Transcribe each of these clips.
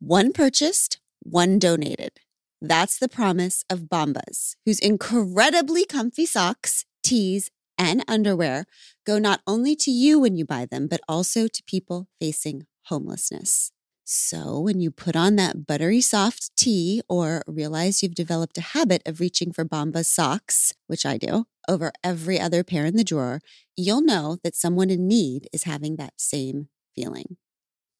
One purchased, one donated. That's the promise of Bombas, whose incredibly comfy socks, tees, and underwear go not only to you when you buy them, but also to people facing homelessness. So when you put on that buttery soft tee or realize you've developed a habit of reaching for Bombas socks, which I do, over every other pair in the drawer, you'll know that someone in need is having that same feeling.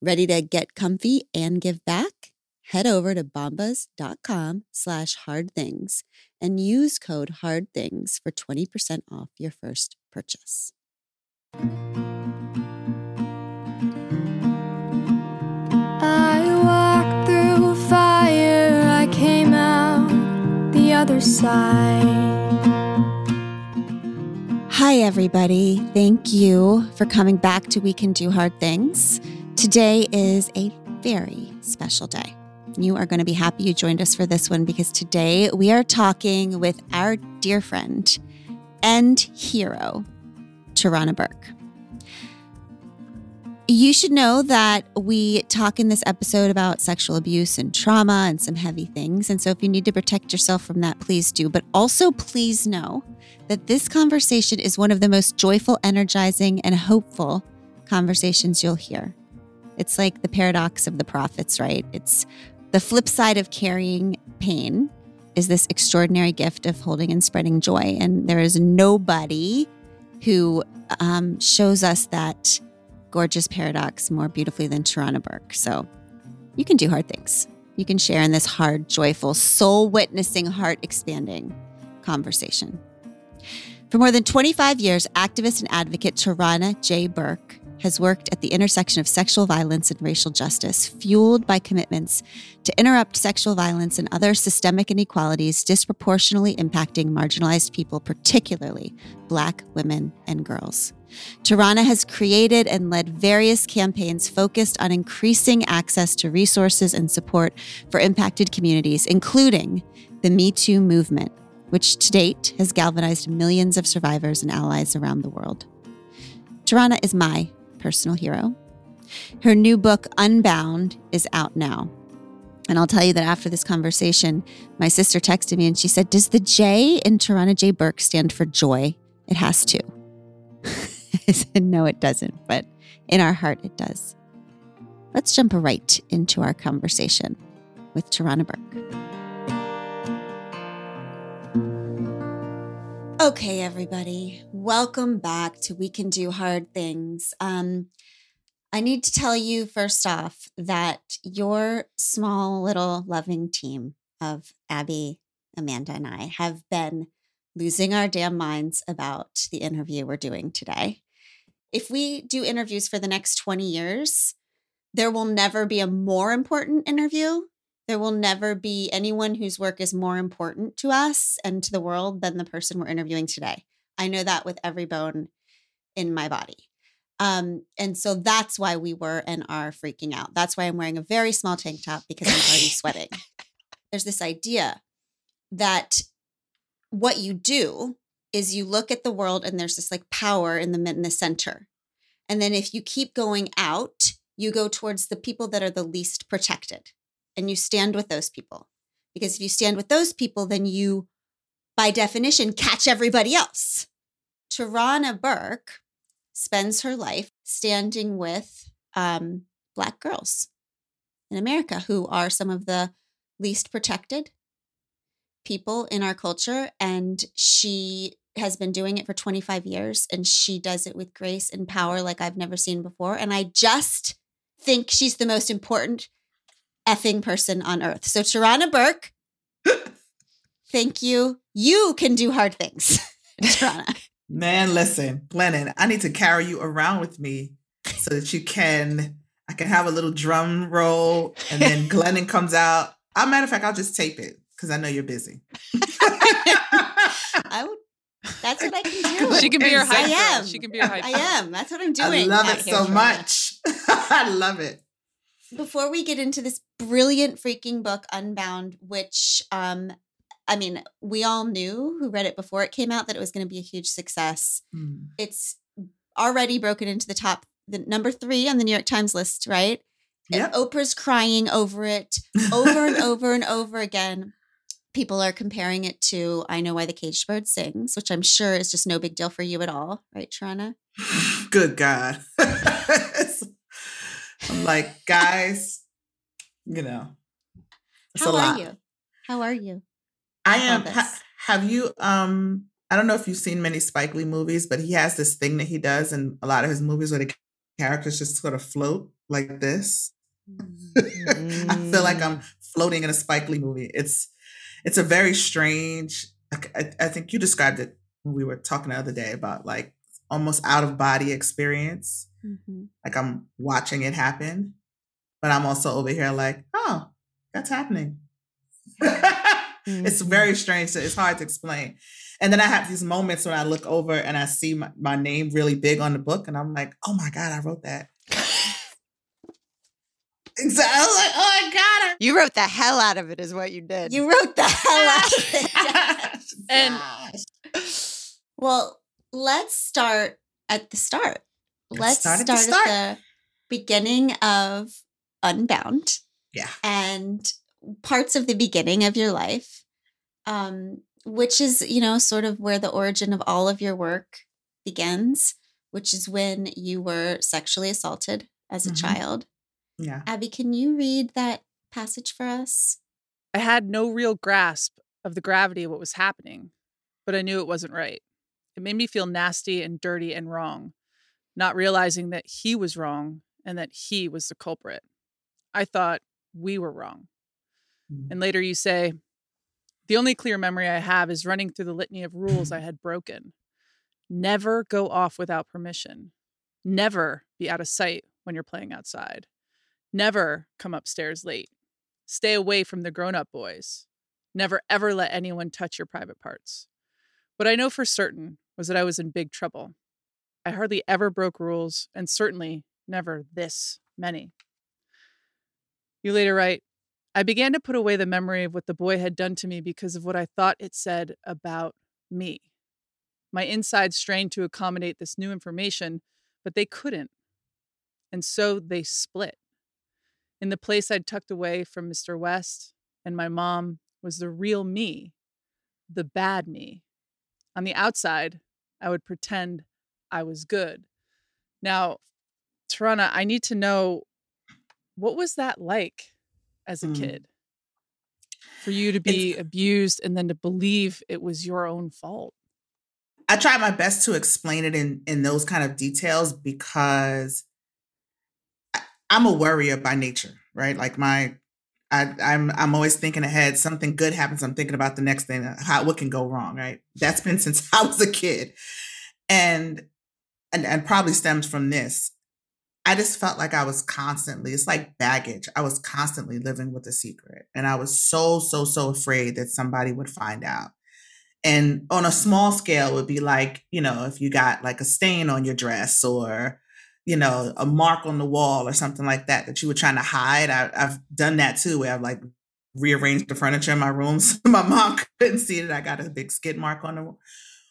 Ready to get comfy and give back? Head over to bombas.com slash hard things and use code hard things for 20% off your first purchase. I walked through fire, I came out the other side. Hi, everybody. Thank you for coming back to We Can Do Hard Things. Today is a very special day. You are going to be happy you joined us for this one because today we are talking with our dear friend and hero, Tarana Burke. You should know that we talk in this episode about sexual abuse and trauma and some heavy things. And so if you need to protect yourself from that, please do. But also, please know that this conversation is one of the most joyful, energizing, and hopeful conversations you'll hear. It's like the paradox of the prophets, right? It's the flip side of carrying pain is this extraordinary gift of holding and spreading joy. And there is nobody who um, shows us that gorgeous paradox more beautifully than Tarana Burke. So you can do hard things. You can share in this hard, joyful, soul witnessing, heart expanding conversation. For more than 25 years, activist and advocate Tarana J. Burke has worked at the intersection of sexual violence and racial justice, fueled by commitments to interrupt sexual violence and other systemic inequalities disproportionately impacting marginalized people, particularly Black women and girls. Tarana has created and led various campaigns focused on increasing access to resources and support for impacted communities, including the Me Too movement, which to date has galvanized millions of survivors and allies around the world. Tarana is my personal hero. Her new book, Unbound, is out now. And I'll tell you that after this conversation, my sister texted me and she said, Does the J in Tarana J. Burke stand for joy? It has to. I said, No, it doesn't, but in our heart, it does. Let's jump right into our conversation with Tarana Burke. Okay, everybody, welcome back to We Can Do Hard Things. Um, I need to tell you first off that your small little loving team of Abby, Amanda, and I have been losing our damn minds about the interview we're doing today. If we do interviews for the next 20 years, there will never be a more important interview. There will never be anyone whose work is more important to us and to the world than the person we're interviewing today. I know that with every bone in my body. Um, and so that's why we were and are freaking out. That's why I'm wearing a very small tank top because I'm already sweating. There's this idea that what you do is you look at the world and there's this like power in the in the center. And then if you keep going out, you go towards the people that are the least protected and you stand with those people. Because if you stand with those people, then you, by definition, catch everybody else. Tarana Burke spends her life standing with um, Black girls in America who are some of the least protected people in our culture. And she has been doing it for 25 years and she does it with grace and power like I've never seen before. And I just think she's the most important effing person on earth. So, Tarana Burke, thank you. You can do hard things, Tarana. Man, listen, Glennon, I need to carry you around with me so that you can, I can have a little drum roll and then Glennon comes out. As a matter of fact, I'll just tape it because I know you're busy. I would. That's what I can do. She can be your hype I girl. am. She can be your hype I am. That's what I'm doing. I love it so much. I love it. Before we get into this brilliant freaking book unbound which um i mean we all knew who read it before it came out that it was going to be a huge success Mm. it's already broken into the top the number three on the new york times list right Yep. Oprah's crying over it over and over and over again. People are comparing it to I Know Why the Caged Bird Sings, which I'm sure is just no big deal for you at all, right, Tarana? Good God. I'm like, guys, you know, it's How a are you? How are you? I am. Ha, have you? Um, I don't know if you've seen many Spike Lee movies, but he has this thing that he does in a lot of his movies where the characters just sort of float like this. I feel like I'm floating in a Spike Lee movie. It's it's a very strange. I, I think you described it when we were talking the other day about like almost out of body experience. Mhm. Like I'm watching it happen, but I'm also over here like, oh, that's happening. it's Mm-hmm. very strange. to- It's hard to explain. And then I have these moments when I look over and I see my, my name really big on the book, and I'm like, oh my God, I wrote that. Exactly. I was like, oh my God. You wrote the hell out of it, is what you did. You wrote the hell out of it. I- And- Gosh. Well, let's start at the start. Let's, start start, at the at, the beginning of Unbound yeah. and parts of the beginning of your life, um, which is, you know, sort of where the origin of all of your work begins, which is when you were sexually assaulted as a Mhm. child. Yeah. Abby, can you read that passage for us? I had no real grasp of the gravity of what was happening, but I knew it wasn't right. It made me feel nasty and dirty and wrong, not realizing that he was wrong and that he was the culprit. I thought we were wrong. Mm. And later you say, the only clear memory I have is running through the litany of rules I had broken. Never go off without permission. Never be out of sight when you're playing outside. Never come upstairs late. Stay away from the grown up boys. Never ever let anyone touch your private parts. What I know for certain was that I was in big trouble. I hardly ever broke rules, and certainly never this many. You later write, I began to put away the memory of what the boy had done to me because of what I thought it said about me. My insides strained to accommodate this new information, but they couldn't. And so they split. In the place I'd tucked away from Mr. West and my mom was the real me, the bad me. On the outside, I would pretend I was good. Now, Tarana, I need to know what was that like as a Mm. kid? For you to be abused and then to believe it was your own fault. I try my best to explain it in in those kind of details because I- I'm a worrier by nature, right? Like my I, I'm I'm always thinking ahead. Something good happens. I'm thinking about the next thing. uh, How what can go wrong, right? That's been since I was a kid, and and and probably stems from this. I just felt like I was constantly. It's like baggage. I was constantly living with a secret, and I was so so so afraid that somebody would find out. And on a small scale, it would be like you know if you got like a stain on your dress or you know, a mark on the wall or something like that that you were trying to hide. I, I've done that too, where I've like rearranged the furniture in my room so my mom couldn't see that I got a big skid mark on the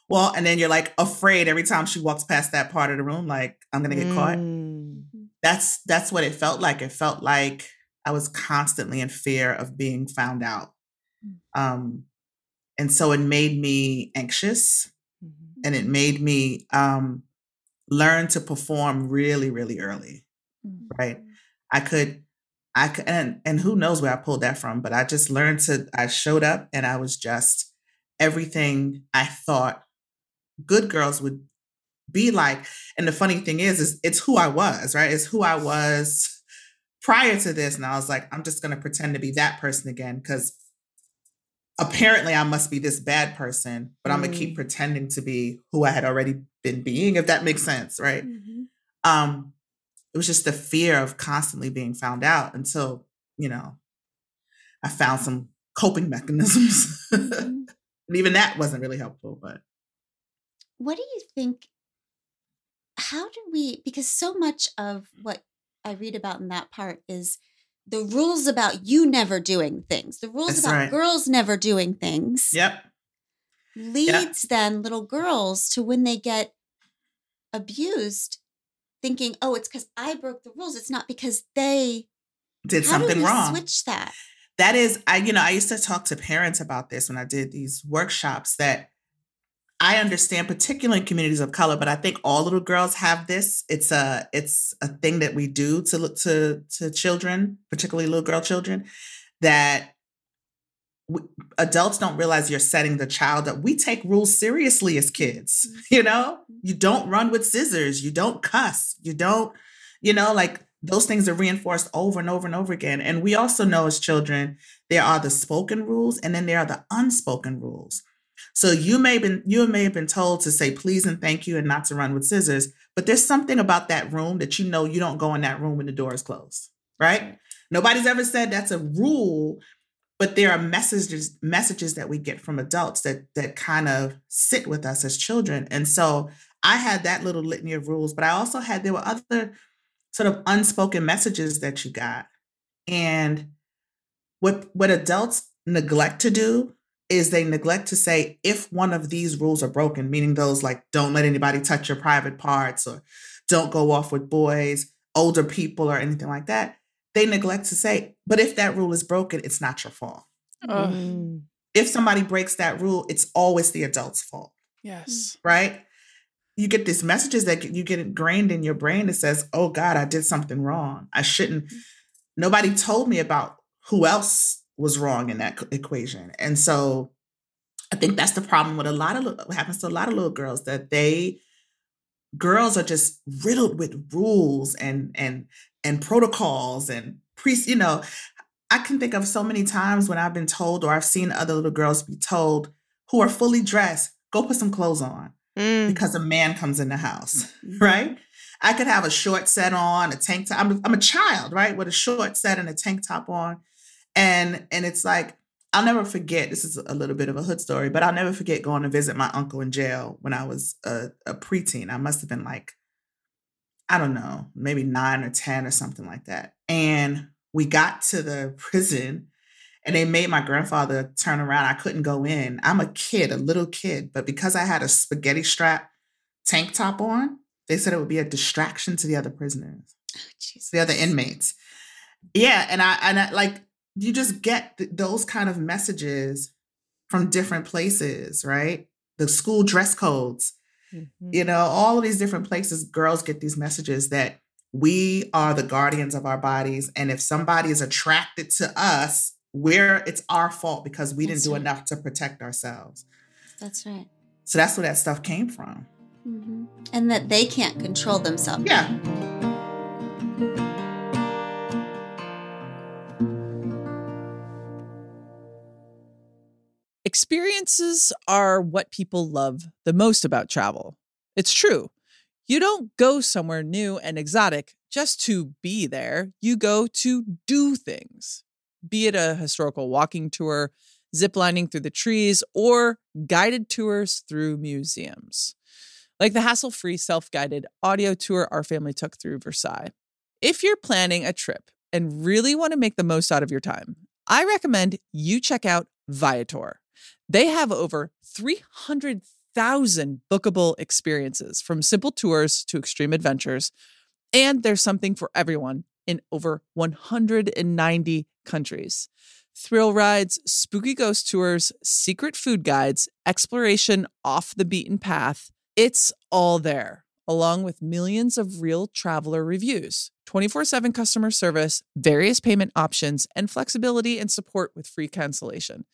wall. And then you're like afraid every time she walks past that part of the room, like I'm gonna get caught. Mm. That's that's what it felt like. It felt like I was constantly in fear of being found out. Um, and so it made me anxious Mhm. and it made me um, learn to perform really, really early. Right. I could, I could, and and who knows where I pulled that from, but I just learned to. I showed up and I was just everything I thought good girls would be like. And the funny thing is, is it's who I was. Right. It's who I was prior to this, and I was like, I'm just going to pretend to be that person again because apparently I must be this bad person, but I'm gonna keep Mm. pretending to be who I had already been being, if that makes sense, right? Mhm. Um, it was just the fear of constantly being found out until, you know, I found some coping mechanisms. and even that wasn't really helpful, but what do you think how do we because so much of what i read about in that part is the rules about you never doing things the rules That's about right. girls never doing things yep. leads then little girls to when they get abused thinking oh it's because i broke the rules it's not because they did How something wrong. Switch that. that is i you know i used to talk to parents about this when i did these workshops that i understand particularly in communities of color but i think all little girls have this. It's a it's a thing that we do to look to to children particularly little girl children that w- adults don't realize you're setting the child up. We take rules seriously as kids you know? You mm-hmm. don't run with scissors. You don't cuss. You don't you know like those things are reinforced over and over and over again. And we also know as children there are the spoken rules and then there are the unspoken rules so you may have been you may have been told to say please and thank you and not to run with scissors but there's something about that room that you know you don't go in that room when the door is closed right? Nobody's ever said that's a rule but there are messages messages that we get from adults that that kind of sit with us as children. And so i had that little litany of rules but i also had there were other sort of unspoken messages that you got. And what what adults neglect to do is they neglect to say if one of these rules are broken meaning those like don't let anybody touch your private parts or don't go off with boys older people or anything like that they neglect to say but if that rule is broken it's not your fault. Mm. if somebody breaks that rule it's always the adult's fault. Yes. right? You get these messages that you get ingrained in your brain that says oh god i did something wrong. I shouldn't nobody told me about who else was wrong in that equation and so i think that's the problem with a lot of what happens to a lot of little girls that they girls are just riddled with rules and and and protocols and priests you know i can think of so many times when i've been told or i've seen other little girls be told who are fully dressed go put some clothes on Mm. because a man comes in the house, right? I could have a short set on, a tank top. I'm, I'm a child, right? With a short set and a tank top on. And and it's like, I'll never forget, this is a little bit of a hood story, but I'll never forget going to visit my uncle in jail when I was a, a preteen. I must have been like, I don't know, maybe nine or 10 or something like that. And we got to the prison and they made my grandfather turn around. I couldn't go in. I'm a kid, a little kid, but because I had a spaghetti strap tank top on, they said it would be a distraction to the other prisoners, Oh, the other inmates. Yeah, and I and I, like you just get th- those kind of messages from different places, right? The school dress codes, Mhm. you know, all of these different places. Girls get these messages that we are the guardians of our bodies, and if somebody is attracted to us, we're it's our fault because we That's didn't do right. enough to protect ourselves. That's right. So that's where that stuff came from. hmm And that they can't control themselves. Yeah. Experiences are what people love the most about travel. It's true. You don't go somewhere new and exotic just to be there. You go to do things, be it a historical walking tour, ziplining through the trees, or guided tours through museums. Like the hassle free self guided audio tour our family took through Versailles. If you're planning a trip and really want to make the most out of your time, I recommend you check out Viator. They have over 300,000 bookable experiences from simple tours to extreme adventures, and there's something for everyone in over 190 countries. Thrill rides, spooky ghost tours, secret food guides, exploration off the beaten path. It's all there, along with millions of real traveler reviews, 24 7 customer service, various payment options, and flexibility and support with free cancellation.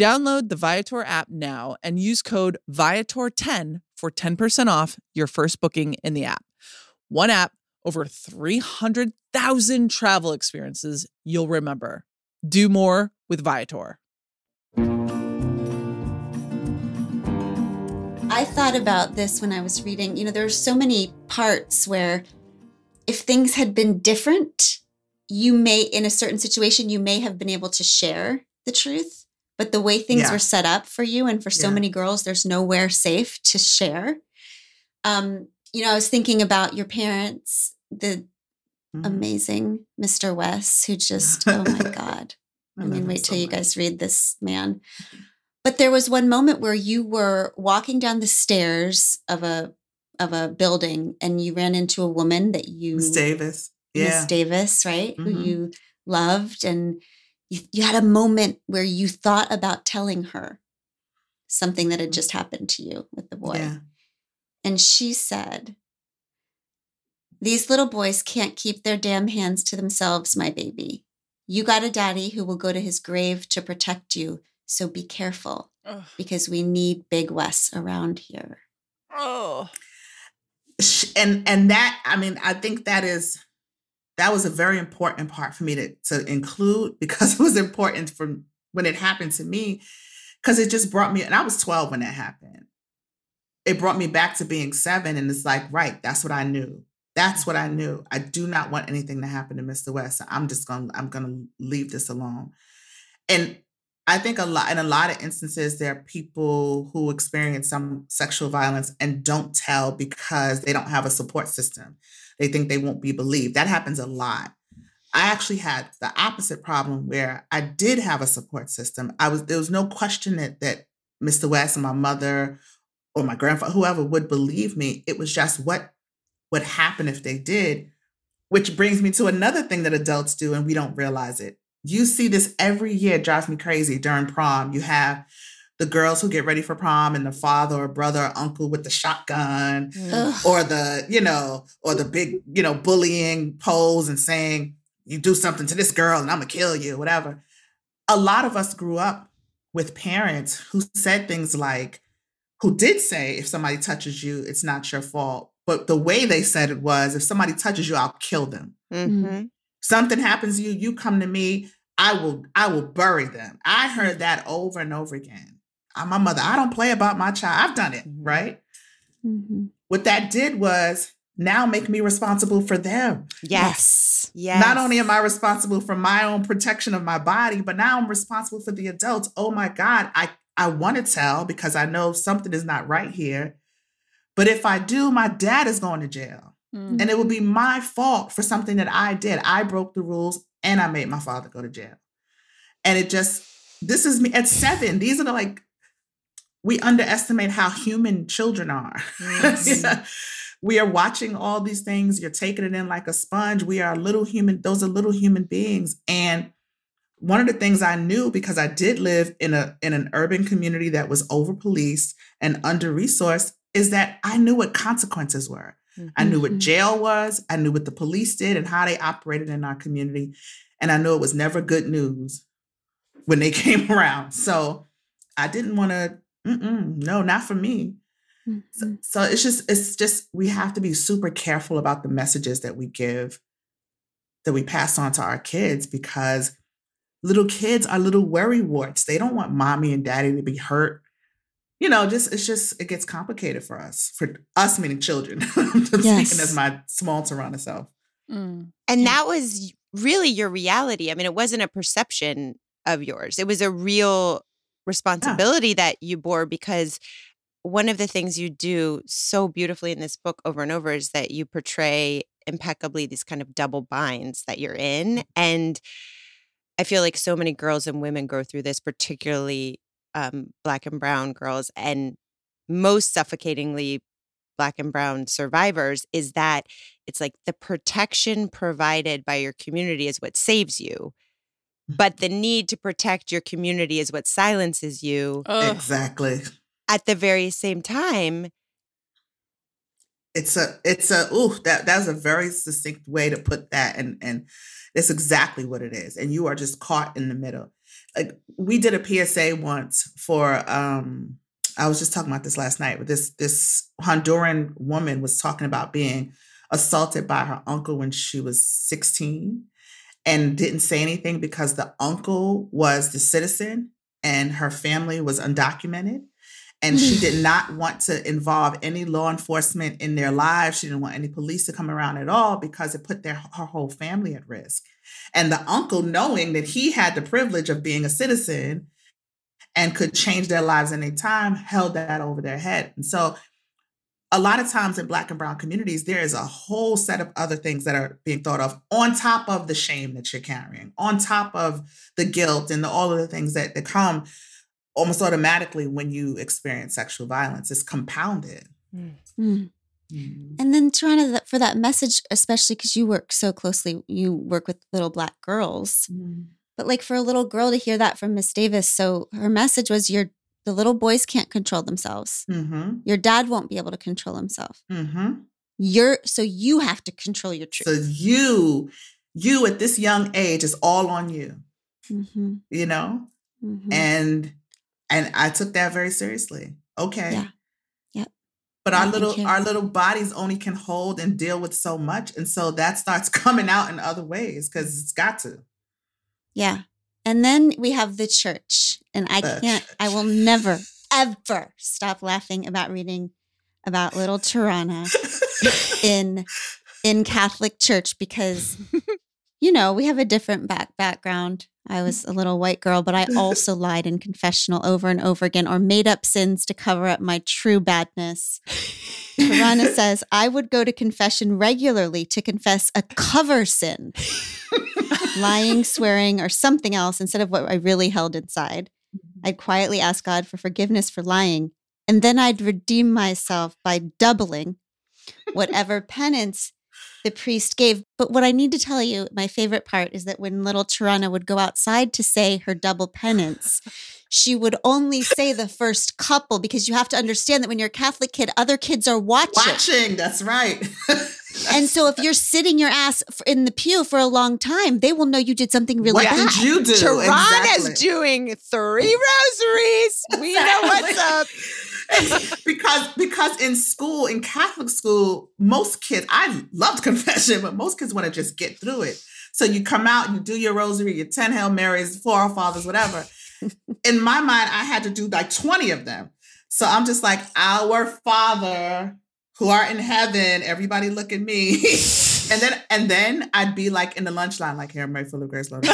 Download the Viator app now and use code Viator10 for 10% off your first booking in the app. One app, over 300,000 travel experiences you'll remember. Do more with Viator. I thought about this when I was reading. You know, there are so many parts where if things had been different, you may, in a certain situation, you may have been able to share the truth. But the way things Yeah. were set up for you and for so Yeah. many girls, there's nowhere safe to share. Um, you know, I was thinking about your parents, the Mhm. amazing Mr. West, who just, oh my God. I, love mean, wait so till you much. guys read this man. But there was one moment where you were walking down the stairs of a of a building and you ran into a woman that you Miss Davis. Miss Yeah. Davis, right? Who Mhm. you loved and you, you had a moment where you thought about telling her something that had mm. just happened to you with the boy. Yeah. And she said, These little boys can't keep their damn hands to themselves, my baby. You got a daddy who will go to his grave to protect you. So be careful Ugh. because we need Big Wes around here. Oh. And and that i mean i think that is that was a very important part for me to to include because it was important for when it happened to me because it just brought me and i was 12 when that happened. It brought me back to being seven and it's like right that's what i knew. That's what i knew. I do not want anything to happen to mr west i'm just gonna i'm gonna leave this alone. And I think a lot in a lot of instances there are people who experience some sexual violence and don't tell because they don't have a support system. They think they won't be believed. That happens a lot. I actually had the opposite problem where I did have a support system. I was there was no question that that Mr. West and my mother or my grandfather, whoever would believe me. It was just what would happen if they did, which brings me to another thing that adults do and we don't realize it you see this every year, drives me crazy during prom. You have the girls who get ready for prom and the father or brother or uncle with the shotgun mm. Ugh. or the, you know, or the big, you know, bullying pose and saying, you do something to this girl and I'm gonna kill you, whatever. A lot of us grew up with parents who said things like, who did say, if somebody touches you, it's not your fault. But the way they said it was, if somebody touches you, I'll kill them Mm-hmm. Mm. something happens to you you come to me i will i will bury them i heard mm. that over and over again Uh, my mother i don't play about my child i've done it Mhm. right Mhm. what that did was now make me responsible for them Yes. Yes. not only am i responsible for my own protection of my body but now i'm responsible for the adults oh my god i i want to tell because i know something is not right here but if i do my dad is going to jail Mm. and it would be my fault for something that I did. I broke the rules and I made my father go to jail. And it just, this is me at seven. These are the like, we underestimate how human children are. Yes. Yeah. We are watching all these things. You're taking it in like a sponge. We are little human, those are little human beings. And one of the things I knew because I did live in a in an urban community that was over policed and under resourced is that I knew what consequences were. I knew what Mhm. jail was. I knew what the police did and how they operated in our community. And I knew it was never good news when they came around. So I didn't want to, no, not for me. So, Mhm. so it's just, it's just, we have to be super careful about the messages that we give, that we pass on to our kids because little kids are little worry warts. They don't want mommy and daddy to be hurt you know, just it's just it gets complicated for us, for us meaning children. I'm speaking Yes. as my small Tarana self. Mm. And that was really your reality. I mean, it wasn't a perception of yours. It was a real responsibility that you bore because one of the things you do so beautifully in this book over and over is that you portray impeccably these kind of double binds that you're in. And I feel like so many girls and women go through this, particularly um, black and brown girls, and most suffocatingly, black and brown survivors, is that it's like the protection provided by your community is what saves you. But the need to protect your community is what silences you. Ugh. Exactly. At the very same time, It's a it's a ooh, that that's a very succinct way to put that. And and it's exactly what it is. And you are just caught in the middle. Like we did a PSA once for um I was just talking about this last night, but this this Honduran woman was talking about being assaulted by her uncle when she was 16 and didn't say anything because the uncle was the citizen and her family was undocumented and she did not want to involve any law enforcement in their lives. She didn't want any police to come around at all because it put their her whole family at risk. And the uncle knowing that he had the privilege of being a citizen and could change their lives any time held that over their head. And so a lot of times in black and brown communities there is a whole set of other things that are being thought of on top of the shame that you're carrying on top of the guilt and the, all of the things that, that come almost automatically when you experience sexual violence it's compounded Mm. Mhm. And then Tarana, that for that message, especially because you work so closely, you work with little black girls. But like for a little girl to hear that from Miss Davis, so her message was your the little boys can't control themselves. Mhm. Your dad won't be able to control himself. Mhm. You're so you have to control your truth. So you, you at this young age is all on you. hmm You know, hmm and and I took that very seriously. Okay. Yeah. Yep. But our little our little bodies only can hold and deal with so much, and so that starts coming out in other ways because it's got to. yeah. And then we have the church. And I The can't, I will never, ever stop laughing about reading about little Tarana in in Catholic church because you know, we have a different back background. I was a little white girl, but I also lied in confessional over and over again or made up sins to cover up my true badness. Tarana says, I would go to confession regularly to confess a cover sin, lying, swearing, or something else instead of what I really held inside. Mm-hmm. I'd quietly ask God for forgiveness for lying, and then I'd redeem myself by doubling whatever penance the priest gave. But what I need to tell you, my favorite part is that when little Tarana would go outside to say her double penance, she would only say the first couple because you have to understand that when you're a Catholic kid, other kids are watching. Watching, that's right. And so if you're sitting your ass in the pew for a long time, they will know you did something really what bad. did you do? Tarana's Exactly. doing three rosaries. We know what's up. because because in school, in Catholic school, most kids, I loved confession, but most kids want to just get through it. So you come out, you do your rosary, your 10 Hail Marys, four Our Fathers, whatever. in my mind, I had to do like 20 of them. So I'm just like, Our Father who art in heaven, everybody look at me. and then and then I'd be like in the lunch line, like, Hail Mary, full of grace, Lord.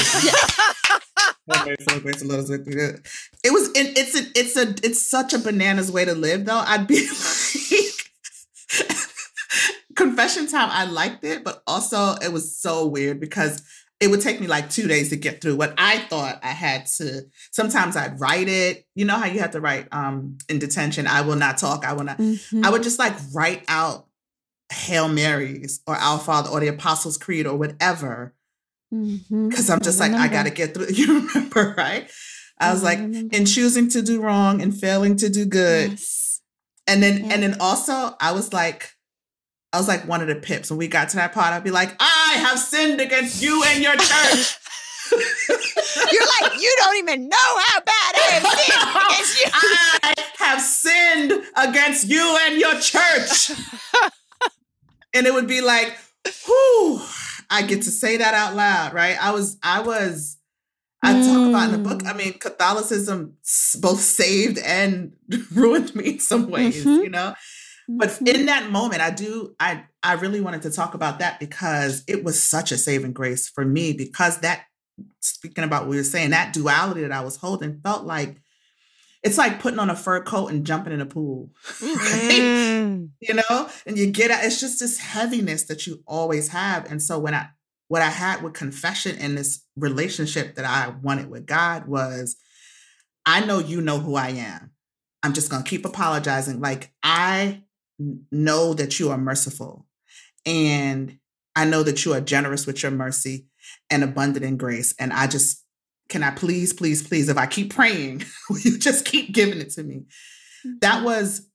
Is with thee." Hail Mary, full of grace, the Lord is with thee." It was it, it's a it's a it's such a bananas way to live though. I'd be like confession time, I liked it, but also it was so weird because it would take me like two days to get through what I thought I had to. Sometimes I'd write it. You know how you have to write um in detention, I will not talk, I will not. Mhm. I would just like write out Hail Marys or Our Father or the Apostles' Creed or whatever. Mhm. Because I'm just like, I gotta get through. You remember, right? I was like, in choosing to do wrong and failing to do good. Yes. And then Yeah. and then also I was like, I was like one of the pips. When we got to that part, I'd be like, I have sinned against you and your church. You're like, you don't even know how bad I have you. I have sinned against you and your church. and it would be like, whew, I get to say that out loud, right? I was, I was, I talk about in the book, I mean, Catholicism both saved and ruined me in some ways, Mhm. you know? But Mhm. in that moment, I do, I, I really wanted to talk about that because it was such a saving grace for me because that, speaking about what we were saying, that duality that I was holding felt like, it's like putting on a fur coat and jumping in a pool, right? Mm. you know? And you get out it's just this heaviness that you always have. And so when i what i had with confession and this relationship that i wanted with god was i know you know who i am. I'm just going to keep apologizing. Like I know that you are merciful. And i know that you are generous with your mercy and abundant in grace. And i just can i please please please if i keep praying will you just keep giving it to me that was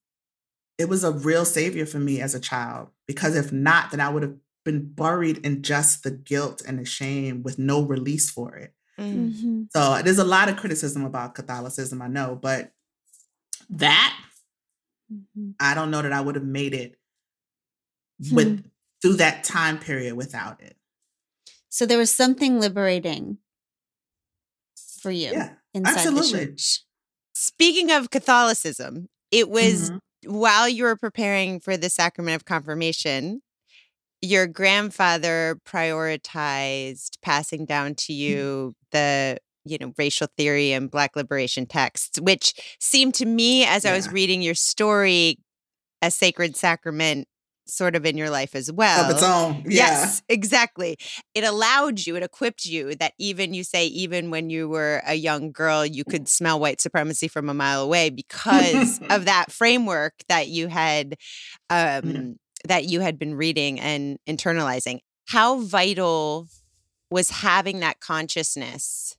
it was a real savior for me as a child because if not then i would have been buried in just the guilt and the shame with no release for it Mm. Mhm. so there's a lot of criticism about catholicism i know but that Mhm. i don't know that i would have made it with through that time period without it So there was something liberating for you yeah inside absolutely. the church. Speaking of Catholicism, it was Mhm. while you were preparing for the sacrament of confirmation, your grandfather prioritized passing down to you the you know racial theory and black liberation texts which seemed to me as i was reading your story a sacred sacrament sort of in your life as well of its own yeah Yes, exactly. It allowed you, it equipped you that even you say, even when you were a young girl, you could smell white supremacy from a mile away because of that framework that you had um, that you had been reading and internalizing. How vital was having that consciousness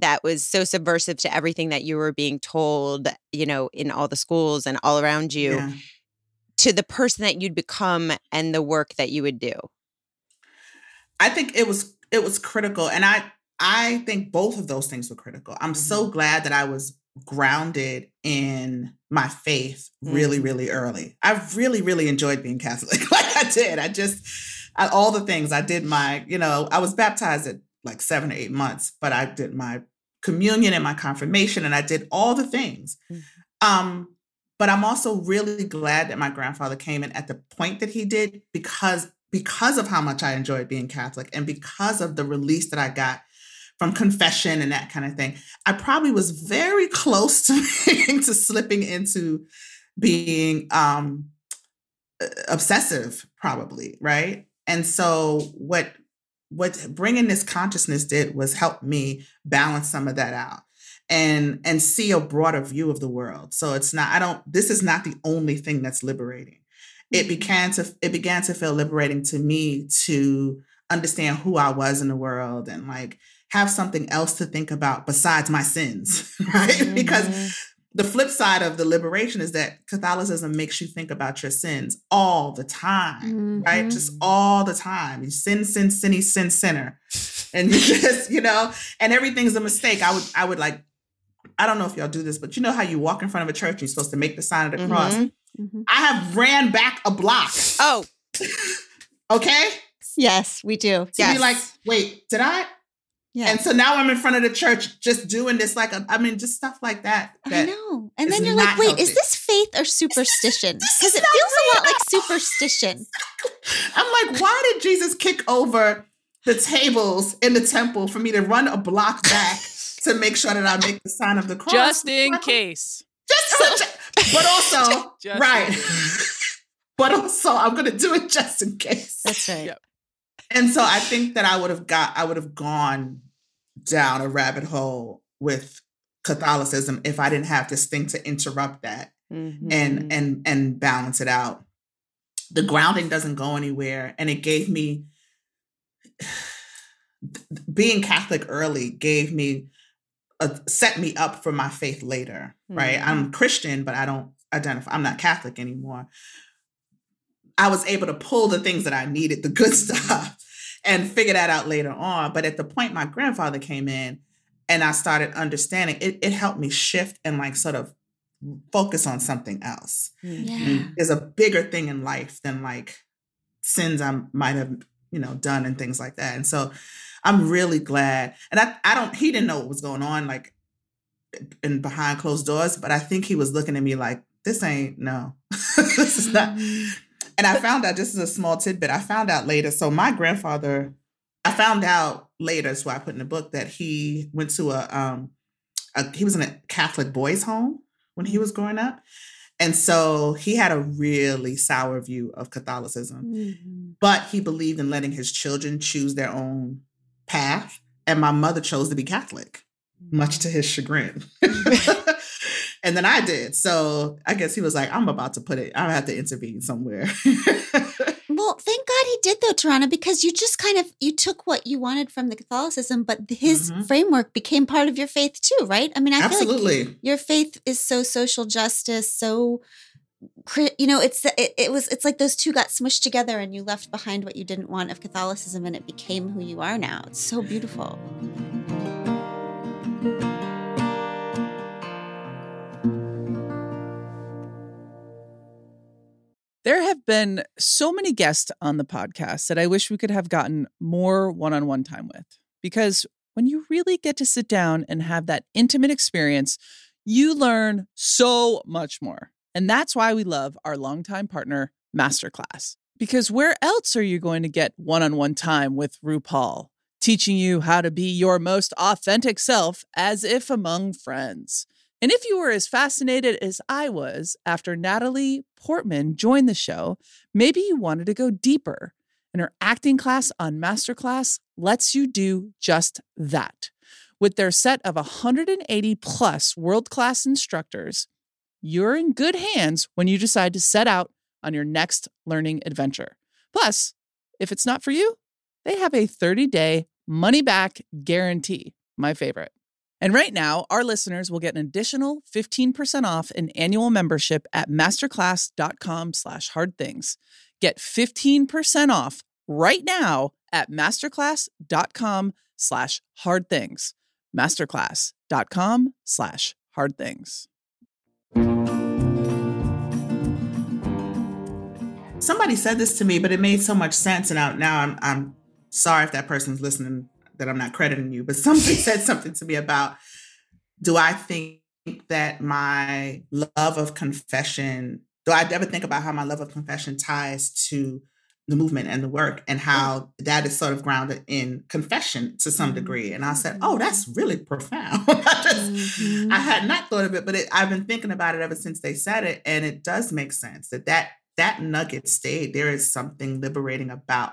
that was so subversive to everything that you were being told, you know, in all the schools and all around you Yeah. To the person that you'd become and the work that you would do? I think it was it was critical, and I I think both of those things were critical. I'm so glad that I was grounded in my faith really, Mhm. really early. I really, really enjoyed being Catholic. like I did. I just I, all the things I did. My you know I was baptized at like seven or eight months, but I did my communion and my confirmation, and I did all the things. Mhm. Um, but I'm also really glad that my grandfather came in at the point that he did because because of how much I enjoyed being Catholic and because of the release that I got from confession and that kind of thing. I probably was very close to to slipping into being um uh, obsessive probably, right? And so what what bringing this consciousness did was help me balance some of that out and and see a broader view of the world so it's not i don't this is not the only thing that's liberating it began to it began to feel liberating to me to understand who i was in the world and like have something else to think about besides my sins right because Mhm. the flip side of the liberation is that Catholicism makes you think about your sins all the time, right? Mhm. Just all the time. You sin, sin, sinny, sin, sinner. And you just, you know, and everything's a mistake. I would, I would like, I don't know if y'all do this, but you know how you walk in front of a church and you're supposed to make the sign of the cross. Mhm. Mhm. I have ran back a block. Oh, Okay. Yes, we do. To Yes. be like, wait, did I? Yeah. And so now I'm in front of the church just doing this, like, I mean, just stuff like that. I know. And then you're like, wait, healthy. is this faith or superstition? Because it feels a lot like superstition. I'm like, why did Jesus kick over the tables in the temple for me to run a block back to make sure that I make the sign of the cross? Just in case. Just, but also, Just right. but also, I'm going to do it just in case. That's right. Yep. And so I think that I would have got, I would have gone down a rabbit hole with Catholicism if I didn't have this thing to interrupt that Mhm. and and and balance it out. The grounding doesn't go anywhere, and it gave me being Catholic early gave me a, set me up for my faith later. Right, I'm Christian, but I don't identify. I'm not Catholic anymore. I was able to pull the things that I needed, the good stuff, and figure that out later on. But at the point my grandfather came in and I started understanding, it, it helped me shift and like sort of focus on something else. Mhm. Yeah. There's a bigger thing in life than like sins I might have, you know, done and things like that. And so I'm really glad. And I, I don't, he didn't know what was going on like in behind closed doors, but I think he was looking at me like, this ain't, no, this is not. And I found out, this is a small tidbit, I found out later. So my grandfather, I found out later, that's why I put in the book that he went to a, um, a, he was in a Catholic boys' home when he was growing up. And so he had a really sour view of Catholicism, Mhm. but he believed in letting his children choose their own path. And my mother chose to be Catholic, much to his chagrin. and then I did. So I guess he was like, I'm about to put it, I have to intervene somewhere. Well, thank God he did though, Tarana, because you just kind of you took what you wanted from the Catholicism, but his Mhm. framework became part of your faith too, right? I mean, I feel like Absolutely. your faith is so social justice, so you know, it's it, it was it's like those two got smushed together, and you left behind what you didn't want of Catholicism, and it became who you are now. It's so beautiful. There have been so many guests on the podcast that I wish we could have gotten more one on one time with. Because when you really get to sit down and have that intimate experience, you learn so much more. And that's why we love our longtime partner, Masterclass. Because where else are you going to get one on one time with RuPaul, teaching you how to be your most authentic self as if among friends? And if you were as fascinated as I was after Natalie Portman joined the show, maybe you wanted to go deeper. And her acting class on Masterclass lets you do just that. With their set of 180 plus world class instructors, you're in good hands when you decide to set out on your next learning adventure. Plus, if it's not for you, they have a 30 day money back guarantee. My favorite. And right now, our listeners will get an additional 15% off an annual membership at masterclass.com slash hard things. Get 15% off right now at masterclass.com slash hard things. Masterclass.com slash hard things. Somebody said this to me, but it made so much sense. And now, now I'm, I'm sorry if that person's listening that I'm not crediting you, but somebody said something to me about do I think that my love of confession, do I ever think about how my love of confession ties to the movement and the work and how that is sort of grounded in confession to some degree. And I said, oh, that's really profound. I, just, mm-hmm. I had not thought of it, but it, I've been thinking about it ever since they said it. And it does make sense that that, that nugget stayed. There is something liberating about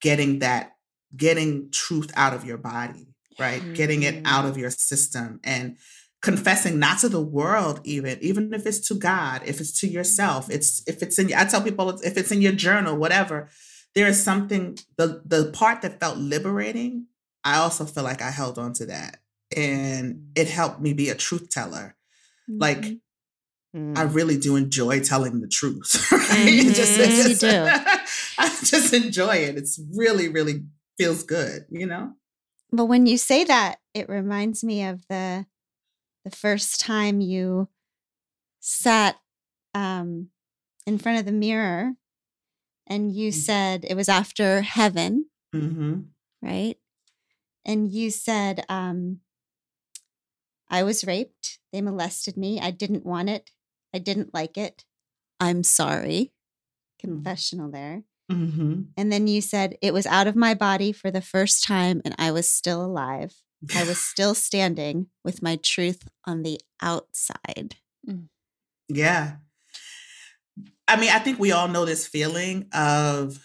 getting that getting truth out of your body, right? Mm-hmm. Getting it out of mm-hmm. your system and confessing not to the world even even if it's to god if it's to yourself it's if it's in i tell people if it's in your journal whatever there is something the the part that felt liberating i also feel like i held on to that and it helped me be a truth teller mm-hmm. like mm. I really do enjoy telling the truth. Right? Mm-hmm. just, just, you do. I just enjoy it. It's really, really feels good, you know? But when you say that, it reminds me of the the first time you sat um, in front of the mirror and you mm-hmm. said it was after heaven, mm-hmm. right? And you said, um, I was raped. They molested me. I didn't want it. I didn't like it. I'm sorry. Mm. Confessional there. Mm-hmm. And then you said, It was out of my body for the first time and I was still alive. I was still standing with my truth on the outside. Mm. Yeah. I mean, I think we all know this feeling of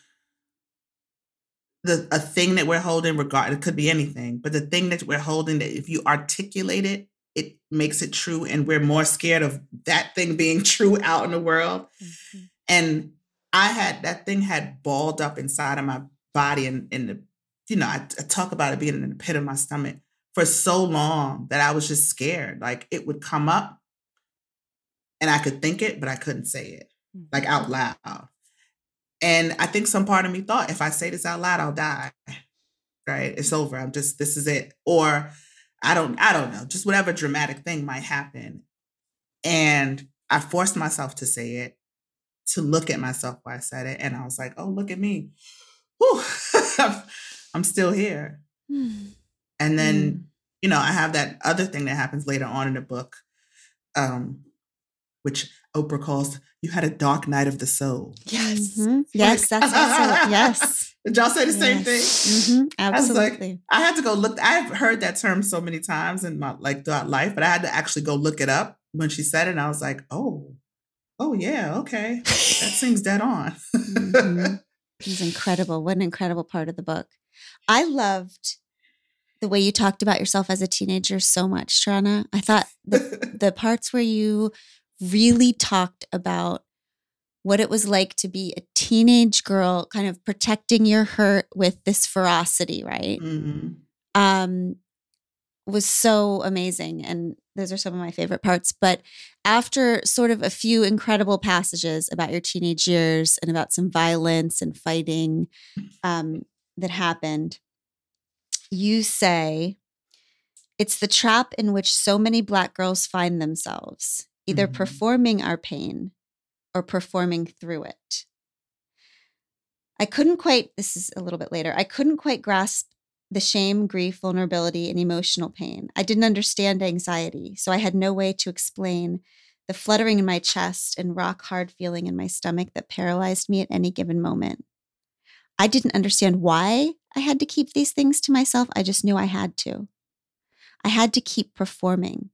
the a thing that we're holding, regard it could be anything, but the thing that we're holding that if you articulate it, it makes it true. And we're more scared of that thing being true out in the world. Mm-hmm. And I had that thing had balled up inside of my body and in the, you know, I, I talk about it being in the pit of my stomach for so long that I was just scared. Like it would come up and I could think it, but I couldn't say it like out mm-hmm. loud. And I think some part of me thought if I say this out loud, I'll die. Right? It's over. I'm just, this is it. Or I don't, I don't know, just whatever dramatic thing might happen. And I forced myself to say it to look at myself while I said it. And I was like, oh, look at me. Whew, I'm still here. Mm. And then, mm. you know, I have that other thing that happens later on in the book, um, which Oprah calls you had a dark night of the soul. Yes. Mm-hmm. Yes, that's also, yes. Did y'all say the yes. same thing? Mm-hmm. Absolutely. I, like, I had to go look. I've heard that term so many times in my like throughout life, but I had to actually go look it up when she said it. And I was like, oh, oh yeah, okay, that seems dead on. mm-hmm. It's incredible. What an incredible part of the book. I loved the way you talked about yourself as a teenager so much, Tarana. I thought the, the parts where you really talked about what it was like to be a teenage girl, kind of protecting your hurt with this ferocity, right? Mm-hmm. Um, was so amazing. And those are some of my favorite parts. But after sort of a few incredible passages about your teenage years and about some violence and fighting um, that happened, you say, it's the trap in which so many Black girls find themselves, either mm-hmm. performing our pain or performing through it. I couldn't quite, this is a little bit later, I couldn't quite grasp the shame, grief, vulnerability, and emotional pain. I didn't understand anxiety, so I had no way to explain the fluttering in my chest and rock hard feeling in my stomach that paralyzed me at any given moment. I didn't understand why I had to keep these things to myself. I just knew I had to. I had to keep performing.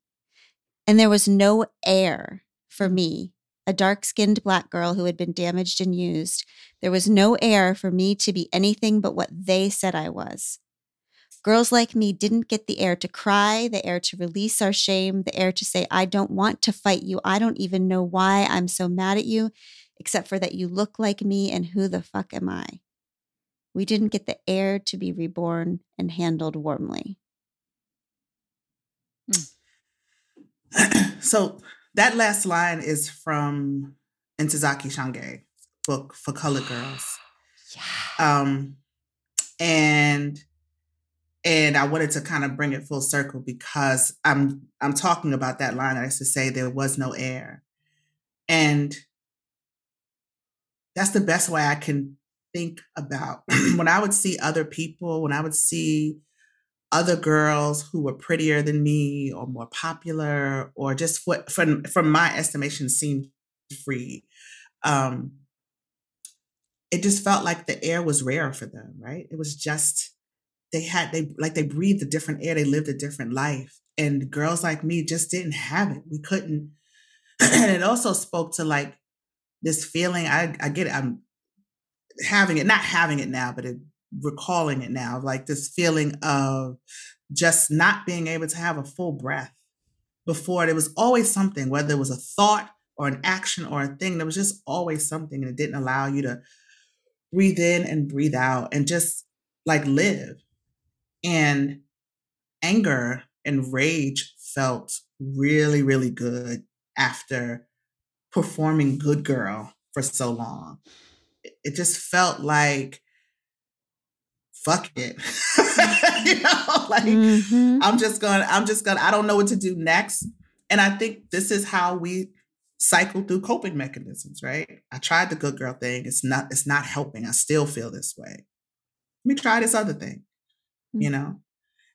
And there was no air for me, a dark skinned black girl who had been damaged and used. There was no air for me to be anything but what they said I was. Girls like me didn't get the air to cry, the air to release our shame, the air to say, I don't want to fight you. I don't even know why I'm so mad at you. except for that you look like me and who the fuck am I? We didn't get the air to be reborn and handled warmly. Hmm. so that last line is from Ntozake Shange book for colored girls. Yeah. Um, and and I wanted to kind of bring it full circle because I'm I'm talking about that line I used to say there was no air. And that's the best way I can think about when I would see other people, when I would see other girls who were prettier than me or more popular or just what from from my estimation seemed free. Um it just felt like the air was rare for them, right? It was just they had they like they breathed a different air, they lived a different life. And girls like me just didn't have it. We couldn't and it also spoke to like this feeling I I get it, I'm having it, not having it now, but it, recalling it now, like this feeling of just not being able to have a full breath. Before there was always something, whether it was a thought or an action or a thing, there was just always something, and it didn't allow you to breathe in and breathe out and just like live. And anger and rage felt really, really good after performing Good Girl for so long. It just felt like, fuck it. you know, like Mhm. I'm just gonna, I'm just gonna, I don't know what to do next. And I think this is how we cycle through coping mechanisms, right? I tried the good girl thing. It's not, it's not helping. I still feel this way. Let me try this other thing, you know?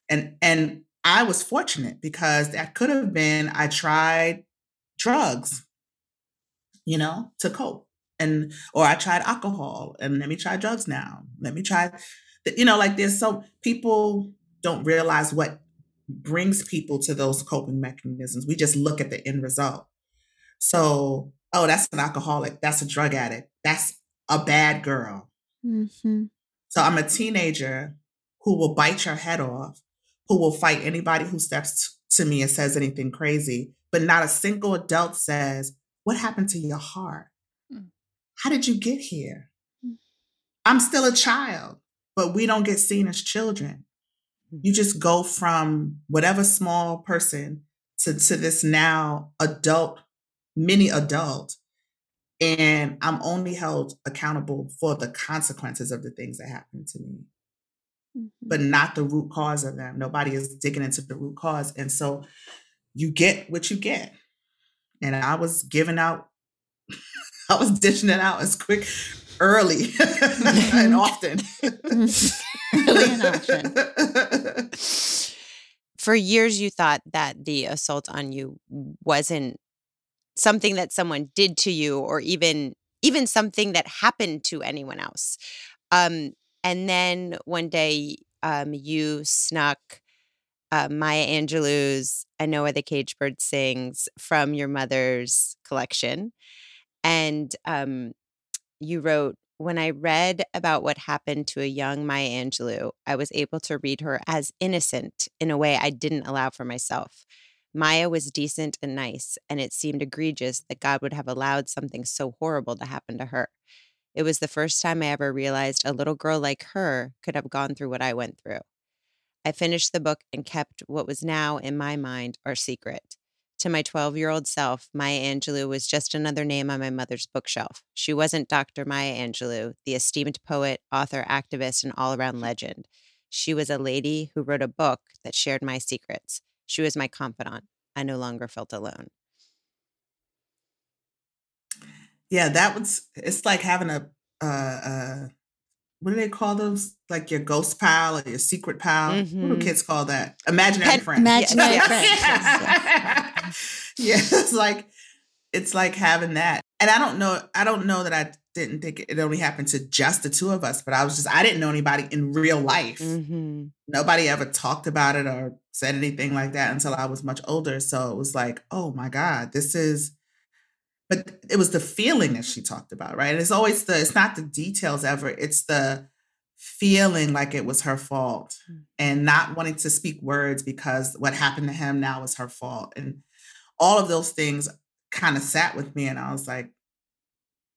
And and I was fortunate because that could have been I tried drugs, you know, to cope. And or I tried alcohol and let me try drugs now. Let me try you know, like there's so people don't realize what brings people to those coping mechanisms. We just look at the end result. So, oh, that's an alcoholic, that's a drug addict, that's a bad girl. Mhm. So I'm a teenager who will bite your head off, who will fight anybody who steps t- to me and says anything crazy, but not a single adult says, What happened to your heart? Mm. How did you get here? Mm. I'm still a child, but we don't get seen as children. You just go from whatever small person to, to this now adult, mini adult. And I'm only held accountable for the consequences of the things that happen to me Mhm. but not the root cause of them. Nobody is digging into the root cause. And so you get what you get. And I was giving out, I was dishing it out as quick, early and often. Early and often. For years, you thought that the assault on you wasn't something that someone did to you, or even even something that happened to anyone else. Um, and then one day, um, you snuck uh, Maya Angelou's "I Know Why the Cage Bird Sings" from your mother's collection, and um, you wrote, When I read about what happened to a young Maya Angelou, I was able to read her as innocent in a way I didn't allow for myself. Maya was decent and nice, and it seemed egregious that God would have allowed something so horrible to happen to her. It was the first time I ever realized a little girl like her could have gone through what I went through. I finished the book and kept what was now, in my mind, our secret. To my 12 year old self, Maya Angelou was just another name on my mother's bookshelf. She wasn't Dr. Maya Angelou, the esteemed poet, author, activist, and all around legend. She was a lady who wrote a book that shared my secrets. She was my confidant. I no longer felt alone. yeah, that was, it's like having a, uh, uh, what do they call those? Like your ghost pal or your secret pal? What do Mhm. kids call that? Imaginary Pen- friend. Imaginary Yeah. friends. yes, yeah, it's like it's like having that. And I don't know, I don't know that I didn't think it only happened to just the two of us, but I was just I didn't know anybody in real life. Mm-hmm. Nobody ever talked about it or said anything like that until I was much older. So it was like, oh my God, this is but it was the feeling that she talked about, right? And it's always the it's not the details ever, it's the feeling like it was her fault Mm. and not wanting to speak words because what happened to him now is her fault. And all of those things kind of sat with me and I was like,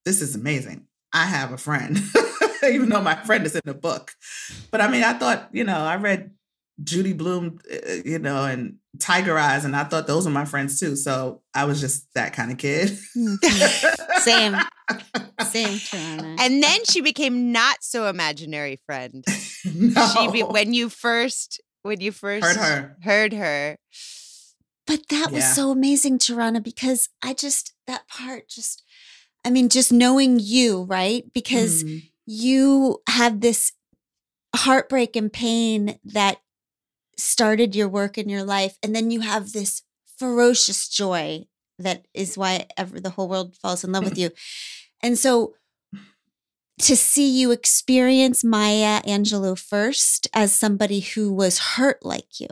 this is amazing. I have a friend, even though my friend is in the book. But I mean, I thought, you know, I read Judy Blume, uh, you know, and Tiger Eyes, and I thought those were my friends too. So I was just that kind of kid. Mm-hmm. Same. Same, Tarana. And then she became not so imaginary friend. no. She be, when you first when you first Heard her. heard her. But that was so amazing, Tarana, because I just, that part just, I mean, just knowing you, right? Because Mhm. you had this heartbreak and pain that started your work in your life. And then you have this ferocious joy that is why ever the whole world falls in love with you. And so to see you experience Maya Angelou first as somebody who was hurt like you,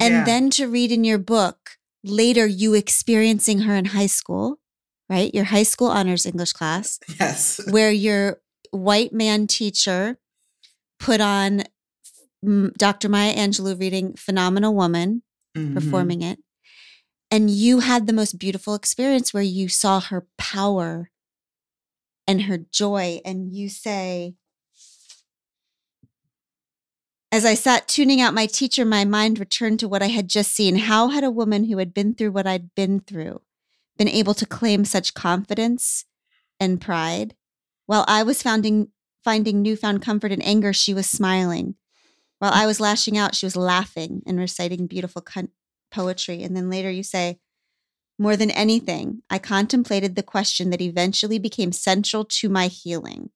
and Yeah. then to read in your book later you experiencing her in high school, right? Your high school honors English class yes. where your white man teacher put on Dr. Maya Angelou reading Phenomenal Woman, Mhm. performing it. And you had the most beautiful experience where you saw her power and her joy. And you say, as I sat tuning out my teacher, my mind returned to what I had just seen. How had a woman who had been through what I'd been through been able to claim such confidence and pride? While I was finding, finding newfound comfort in anger, she was smiling. While I was lashing out, she was laughing and reciting beautiful con- poetry. And then later you say, more than anything, I contemplated the question that eventually became central to my healing.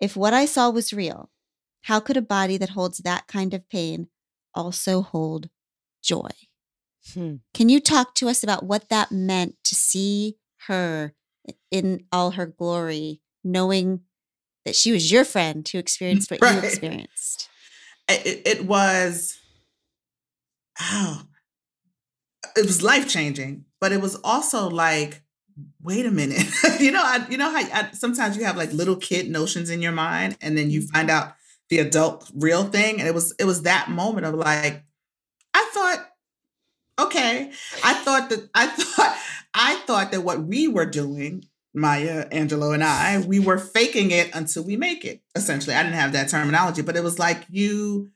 If what I saw was real, how could a body that holds that kind of pain also hold joy? Hmm. Can you talk to us about what that meant to see her in all her glory, knowing that she was your friend who experienced what you experienced? it, it was oh it was life changing but it was also like wait a minute you know I, you know how I, sometimes you have like little kid notions in your mind and then you find out the adult real thing and it was it was that moment of like i thought okay i thought that i thought i thought that what we were doing Maya, Angelou, and I, we were faking it until we make it. Essentially, I didn't have that terminology, but it was like you.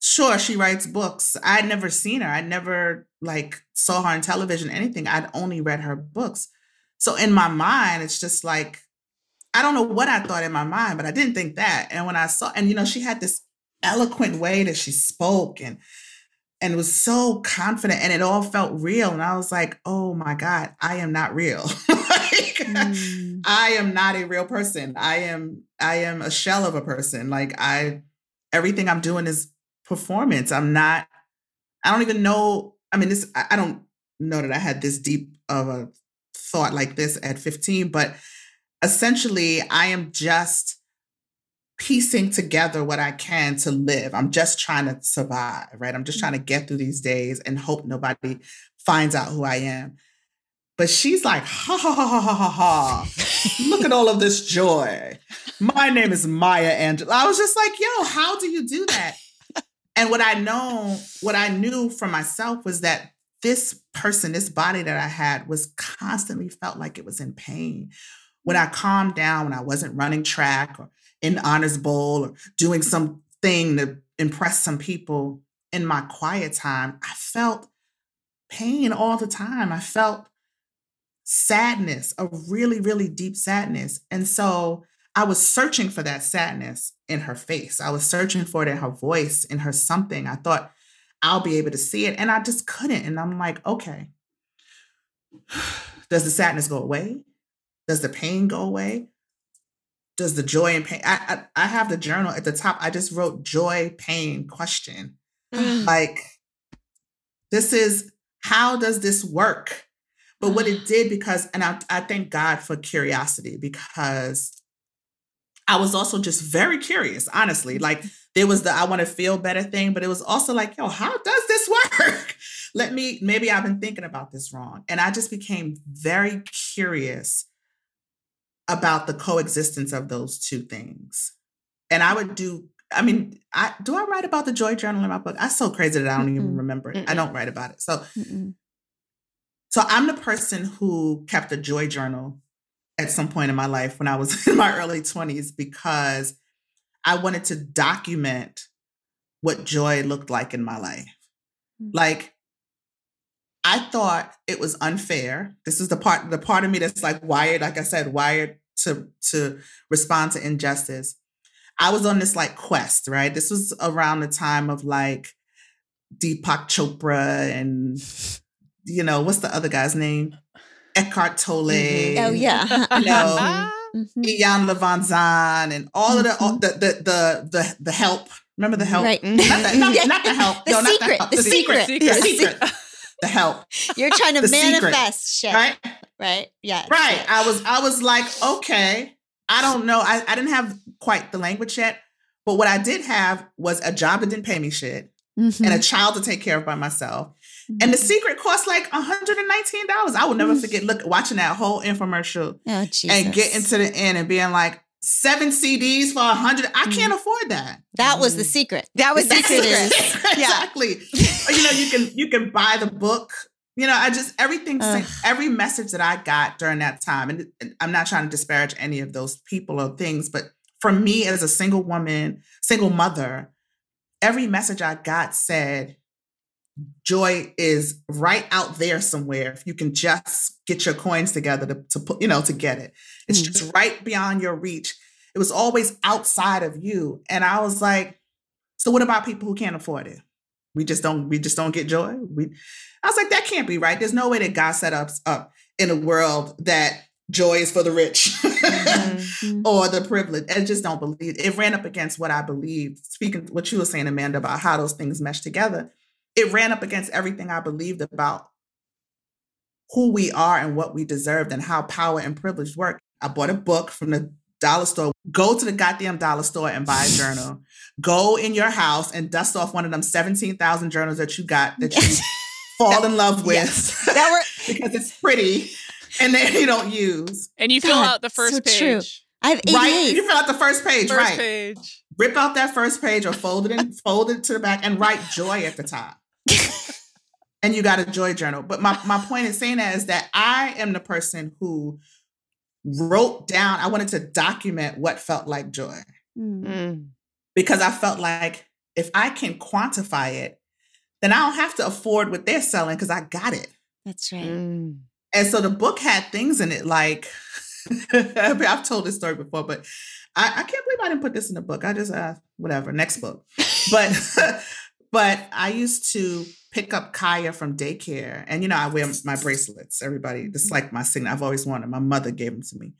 Sure, she writes books. I'd never seen her. I'd never like saw her on television, anything. I'd only read her books. So in my mind, it's just like I don't know what I thought in my mind, but I didn't think that. And when I saw, and you know, she had this eloquent way that she spoke and and was so confident and it all felt real. And I was like, oh my God, I am not real. like, Mm. I am not a real person. I am I am a shell of a person. Like I everything I'm doing is performance. I'm not I don't even know I mean this I I don't know that I had this deep of a thought like this at 15, but essentially I am just piecing together what I can to live. I'm just trying to survive, right? I'm just trying to mm-hmm. get through these days and hope nobody finds out who I am. But she's like, ha ha ha ha ha ha. Look at all of this joy. My name is Maya Angelou. I was just like, yo, how do you do that? And what I know, what I knew for myself was that this person, this body that I had was constantly felt like it was in pain. When I mm. calmed down, when I wasn't running track or in the honors bowl or doing something to impress some people in my quiet time, I felt pain all the time. I felt sadness, a really, really deep sadness. And so I was searching for that sadness in her face. I was searching for it in her voice, in her something. I thought I'll be able to see it. And I just couldn't. And I'm like, okay, does the sadness go away? Does the pain go away? Does the joy and pain? I, I, I have the journal at the top. I just wrote joy, pain, question. Like, this is how does this work? But what it did, because, and I, I thank God for curiosity because I was also just very curious, honestly. Mm. Like, there was the I want to feel better thing, but it was also like, yo, how does this work? Let me, maybe I've been thinking about this wrong. And I just became very curious about the coexistence of those two things. And I would do, I mean, I do I write about the joy journal in my book? I'm so crazy that I don't even Mm-mm. remember it. I Mm-mm. don't write about it. So Mm-mm. so I'm the person who kept a joy journal at some point in my life when I was in my early 20s because I wanted to document what joy looked like in my life. Mm. Like I thought it was unfair. This is the part the part of me that's like wired, like I said, wired to to respond to injustice. I was on this like quest, right? This was around the time of like Deepak Chopra and you know, what's the other guy's name? Eckhart Tolle. Mhm. Oh yeah. You know, Mhm. Iyanla Vanzant and all of the, all, the, the the the the help. Remember the help? Right. Not the, not, not the help. The no, not secret, the help. the secret, the The secret. secret. The help. You're trying to The secret, manifest shit. Right? Right? Yeah. Right. yes. I was I was like, okay, I don't know. I, I didn't have quite the language yet. But what I did have was a job that didn't pay me shit Mhm. and a child to take care of by myself. And the secret cost like $119. I will never Mm. forget look watching that whole infomercial oh and getting to the end and being like, seven CDs for a hundred. I can't mm. afford that. that was the mm. secret. That was the That's secret. exactly. You know, you can you can buy the book. You know, I just everything, Ugh. every message that I got during that time, and and I'm not trying to disparage any of those people or things, but for me as a single woman, single mother, every message I got said, joy is right out there somewhere. If you can just get your coins together to, to put, you know, to get it. It's Mm. just right beyond your reach. It was always outside of you. And I was like, so what about people who can't afford it? We just don't, we just don't get joy. We I was like, that can't be right. There's no way that God set us up in a world that joy is for the rich Mhm. or the privileged. I just don't believe it ran up against what I believed. Speaking what you were saying, Amanda, about how those things mesh together, it ran up against everything I believed about who we are and what we deserved and how power and privilege work. I bought a book from the dollar store. Go to the goddamn dollar store and buy a journal. Go in your house and dust off one of them 17,000 journals that you got that you fall in love with Yes. That were because it's pretty and then you don't use. And you fill God, out the first so page. true. I have Right? 88. You fill out the first page, First right? page. Rip out that first page or fold it in, fold it to the back and write joy at the top. And you got a joy journal. But my, my point in saying that is that I am the person who wrote down, I wanted to document what felt like joy Mm. Mm. because I felt like if I can quantify it, then I don't have to afford what they're selling because I got it. That's right. Mm. And so the book had things in it like I've told this story before, but I, I can't believe I didn't put this in the book. I just uh whatever, next book. But but I used to pick up Kaia from daycare. And you know, I wear my bracelets, everybody. This is mm-hmm. like my sign. I've always wanted. My mother gave them to me.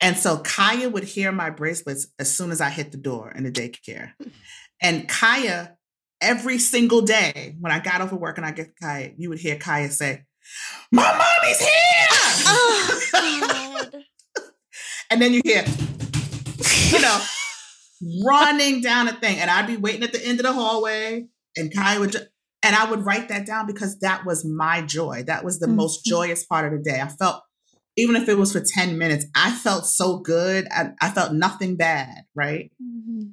And so Kaia would hear my bracelets as soon as I hit the door in the daycare. And Kaia, every single day when I got over work and I get Kaia, you would hear Kaia say, My mommy's here. Oh, and then you hear, you know, running down a thing. And I'd be waiting at the end of the hallway, and Kai would, and I would write that down because that was my joy. That was the most Mhm. joyous part of the day. I felt, even if it was for 10 minutes, I felt so good. I, I felt nothing bad, right? Mhm.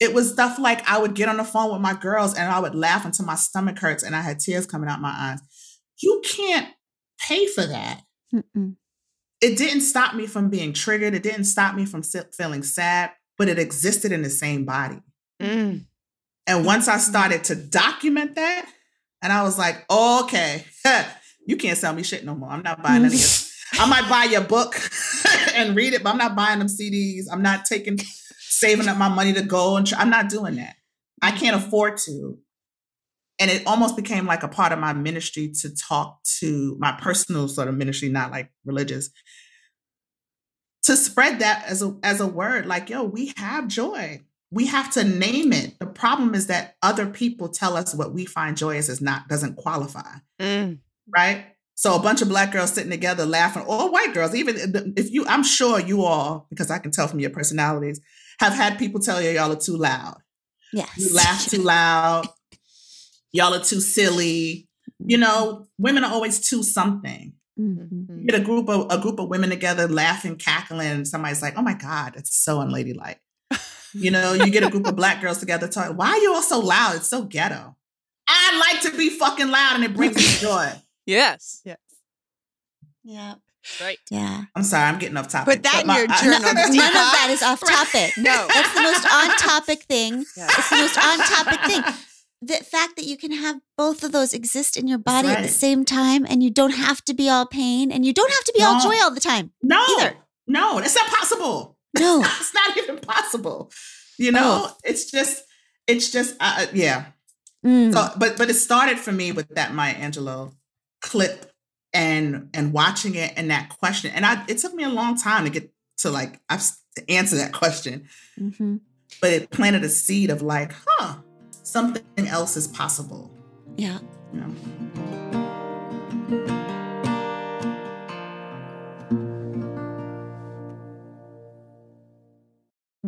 It was stuff like I would get on the phone with my girls and I would laugh until my stomach hurts and I had tears coming out my eyes. You can't pay for that Mm-mm. it didn't stop me from being triggered. It didn't stop me from feeling sad, but it existed in the same body. Mm. And once I started to document that, and I was like, okay, you can't sell me shit no more. I'm not buying any of this. I might buy your book and read it, but I'm not buying them CDs. I'm not taking, saving up my money to go and tr- I'm not doing that. I can't afford to. And it almost became like a part of my ministry to talk to my personal sort of ministry, not like religious, to spread that as a as a word, like, yo, we have joy. We have to name it. The problem is that other people tell us what we find joyous is not doesn't qualify Mm. right? So a bunch of black girls sitting together laughing, or white girls, even if you, I'm sure you all, because I can tell from your personalities, have had people tell you y'all are too loud. Yes. You laugh too loud. Y'all are too silly. You know, women are always too something. Mhm. You get a group of a group of women together laughing, cackling, and somebody's like, "Oh my god, it's so unladylike." You know, you get a group of black girls together talking, "Why are you all so loud? It's so ghetto." I like to be fucking loud, and it brings me joy. Yes. Yes. Yeah. Right. Yeah. I'm sorry, I'm getting off topic. Put that but in my- your I- journal, None of that is off topic. No. That's the most on topic thing. Yeah. It's the most on topic thing. The fact that you can have both of those exist in your body at the same time and you don't have to be all pain and you don't have to be all joy all the time. No, Either. no, that's not possible. No. it's not even possible. You know, it's just, it's just, uh, uh, yeah. Mm. So, but but it started for me with that Maya Angelou clip and and watching it and that question, and I it took me a long time to get to like I've, to answer that question, Mhm. but it planted a seed of like, huh, something else is possible. Yeah. You know?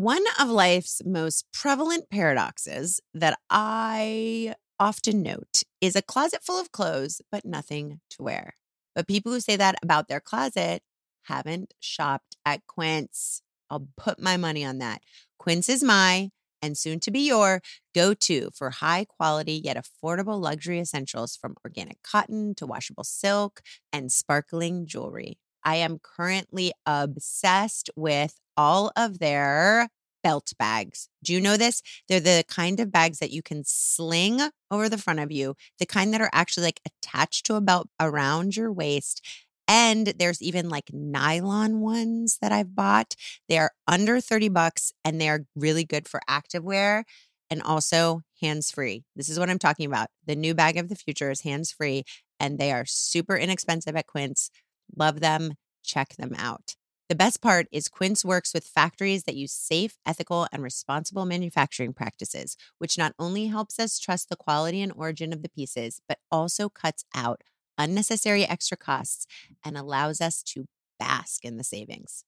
One of life's most prevalent paradoxes that I often note is a closet full of clothes, but nothing to wear. But people who say that about their closet haven't shopped at Quince. I'll put my money on that. Quince is my and soon to be your go to for high quality yet affordable luxury essentials from organic cotton to washable silk and sparkling jewelry. I am currently obsessed with all of their belt bags. Do you know this? They're the kind of bags that you can sling over the front of you, the kind that are actually like attached to a belt around your waist. And there's even like nylon ones that I've bought. They are under 30 bucks and they are really good for activewear and also hands free. This is what I'm talking about. The new bag of the future is hands free and they are super inexpensive at Quince. Love them. Check them out. The best part is Quince works with factories that use safe, ethical, and responsible manufacturing practices, which not only helps us trust the quality and origin of the pieces, but also cuts out unnecessary extra costs and allows us to bask in the savings.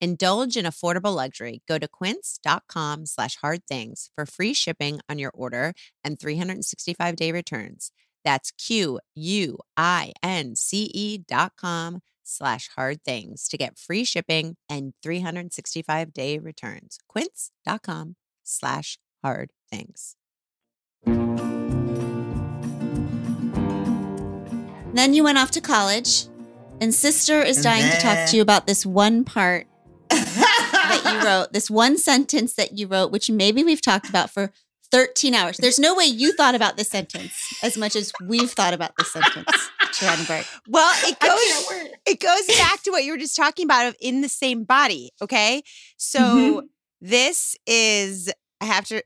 Indulge in affordable luxury. Go to quince.com slash hard things for free shipping on your order and 365 day returns. That's Q U I N C E dot com slash hard things to get free shipping and 365 day returns. Quince.com slash hard things. Then you went off to college, and sister is dying to talk to you about this one part that you wrote, this one sentence that you wrote, which maybe we've talked about for 13 hours. There's no way you thought about this sentence as much as we've thought about this sentence, Sharon Well, it goes it goes back to what you were just talking about of in the same body. Okay. So Mhm. this is, I have to,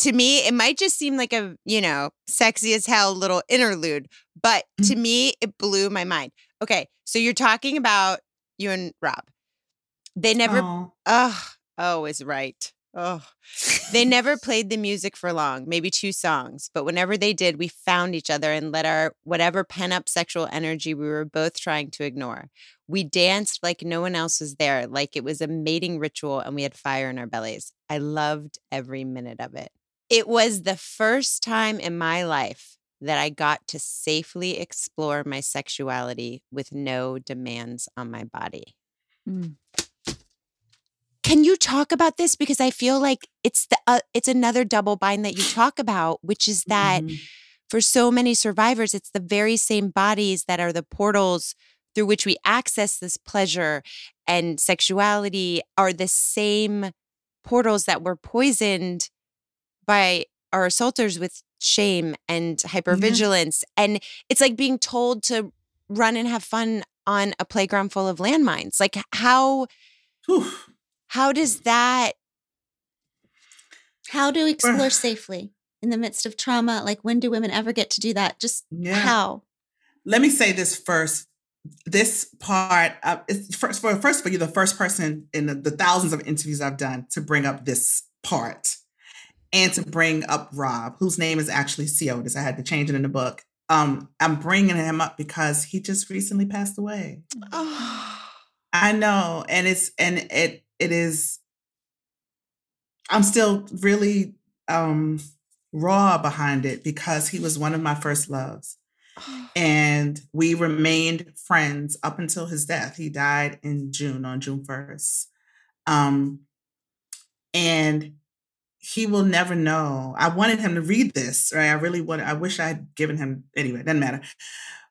to me, it might just seem like a, you know, sexy as hell little interlude, but to me, it blew my mind. Okay. So you're talking about you and Rob. They never, Oh. oh, oh, is right. Oh, they never played the music for long, maybe two songs, but whenever they did, we found each other and let our whatever pent up sexual energy we were both trying to ignore. We danced like no one else was there, like it was a mating ritual and we had fire in our bellies. I loved every minute of it. It was the first time in my life that I got to safely explore my sexuality with no demands on my body. Mm. Can you talk about this because I feel like it's the uh, it's another double bind that you talk about, which is that Mhm. for so many survivors, it's the very same bodies that are the portals through which we access this pleasure and sexuality are the same portals that were poisoned by our assaulters with shame and hypervigilance. And it's like being told to run and have fun on a playground full of landmines. Like how Whew. How does that How to explore safely in the midst of trauma? Like, when do women ever get to do that? Just Yeah. how? Let me say this first. This part, uh, first for first for you, the first person in the, the thousands of interviews I've done to bring up this part, and to bring up Rob, whose name is actually Siotis. I had to change it in the book. Um, I'm bringing him up because he just recently passed away. oh, I know, and it's and it it is. I'm still really um raw behind it because he was one of my first loves, and we remained friends up until his death. He died in June on June first, um, and he will never know. I wanted him to read this, right? I really wanted. I wish I had given him anyway. It doesn't matter.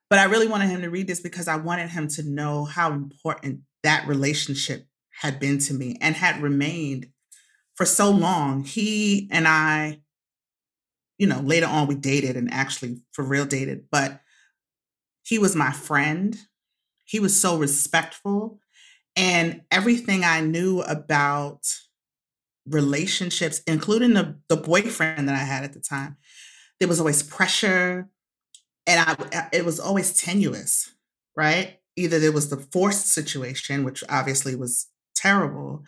But I really wanted him to read this because I wanted him to know how important that relationship had been to me and had remained for so long. He and I, you know, later on we dated and actually for real dated, but he was my friend. He was so respectful. And everything I knew about relationships, including the, the boyfriend that I had at the time, there was always pressure and I uh, it was always tenuous, right? Either there was the forced situation, which obviously was terrible,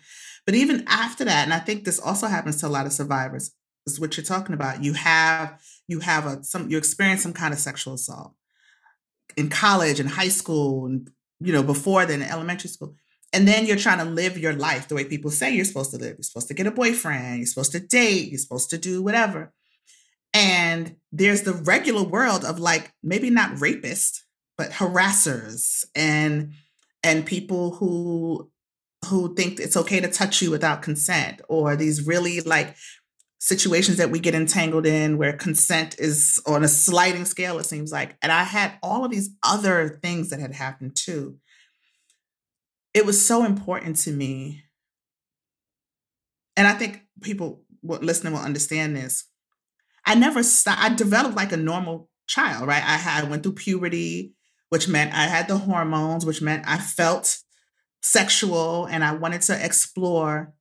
but even after that, and I think this also happens to a lot of survivors, is what you're talking about. You have you have a some you experience some kind of sexual assault in college and high school and you know before then in elementary school and then you're trying to live your life the way people say you're supposed to live. You're supposed to get a boyfriend you're supposed to date you're supposed to do whatever. And there's the regular world of like maybe not rapists, but harassers and and people who who think it's okay to touch you without consent or these really like situations that we get entangled in where consent is on a sliding scale it seems like. And i had all of these other things that had happened too. It was so important to me. And i think people listening will understand this. I never st- I developed like a normal child, right? I had went through puberty, which meant I had the hormones, which meant I felt sexual and I wanted to explore.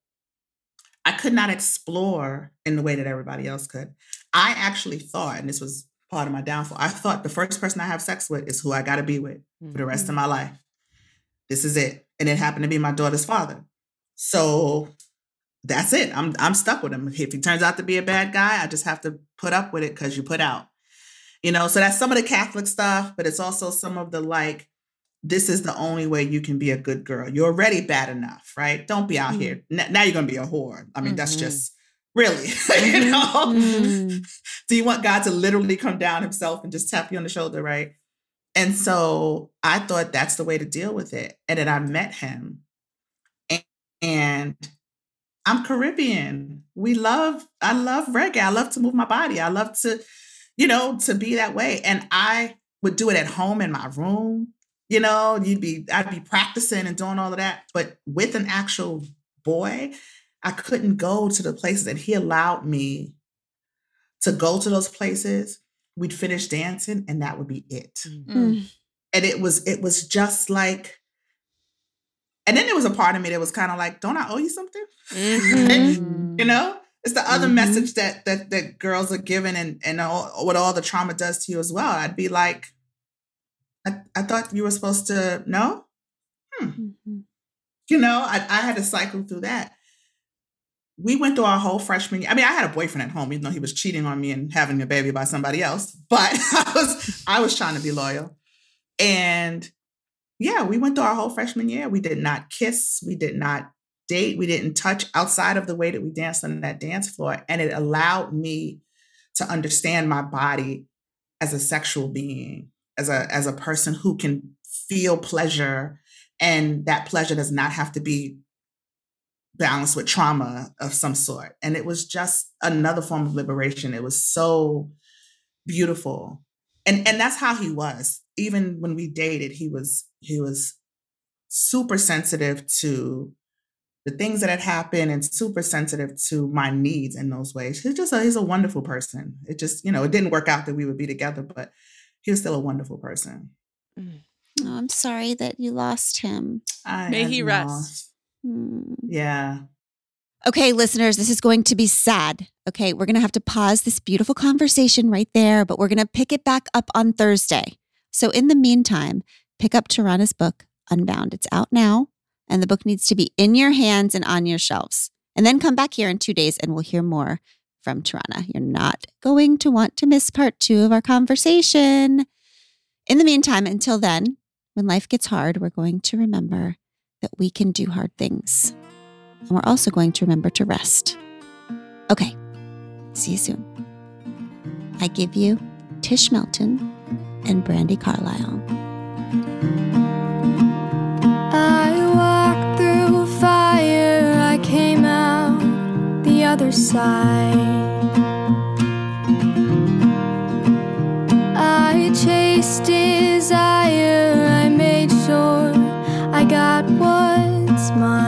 I could not explore in the way that everybody else could. I actually thought, and this was part of my downfall, I thought the first person I have sex with is who I got to be with for the rest mm-hmm. of my life. This is it. And it happened to be my daughter's father. So that's it. I'm I'm stuck with him. If he turns out to be a bad guy, I just have to put up with it because you put out. You know, so that's some of the Catholic stuff, but it's also some of the like, this is the only way you can be a good girl. You're already bad enough, right? Don't be out mm-hmm. here. now you're gonna be a whore. I mean, mm-hmm. that's just really, you mm-hmm. know. Mm-hmm. Do you want God to literally come down himself and just tap you on the shoulder, right? And so I thought that's the way to deal with it. And then I met him. and I'm Caribbean. We love, I love reggae. I love to move my body. I love to, you know, to be that way. And I would do it at home in my room. You know, you'd be, I'd be practicing and doing all of that. But with an actual boy, I couldn't go to the places. And he allowed me to go to those places. We'd finish dancing and that would be it. Mm. And it was, it was just like, and then there was a part of me that was kind of like, don't I owe you something? Mm-hmm. you know? It's the other mm-hmm. message that that that girls are given and and all, what all the trauma does to you as well. I'd be like, I, I thought you were supposed to know. Hmm. Mm-hmm. You know, I, I had to cycle through that. We went through our whole freshman year. I mean, I had a boyfriend at home, even though he was cheating on me and having a baby by somebody else. But I was I was trying to be loyal. And yeah, we went through our whole freshman year. We did not kiss. We did not date. We didn't touch outside of the way that we danced on that dance floor. And it allowed me to understand my body as a sexual being, as a, as a person who can feel pleasure. And that pleasure does not have to be balanced with trauma of some sort. And it was just another form of liberation. It was so beautiful. And and that's how he was. Even when we dated, he was he was super sensitive to the things that had happened and super sensitive to my needs in those ways. He's just a, he's a wonderful person. It just, you know, it didn't work out that we would be together, but he was still a wonderful person. Mm. Oh, I'm sorry that you lost him. I May he rest. Hmm. Yeah. Okay, listeners, this is going to be sad. Okay, we're going to have to pause this beautiful conversation right there, but we're going to pick it back up on Thursday. So, in the meantime, pick up Tarana's book, Unbound. It's out now, and the book needs to be in your hands and on your shelves. And then come back here in two days and we'll hear more from Tarana. You're not going to want to miss part two of our conversation. In the meantime, until then, when life gets hard, we're going to remember that we can do hard things. And we're also going to remember to rest. Okay, see you soon. I give you Tish Melton and Brandi Carlile. Side. I chased desire, I made sure I got what's mine.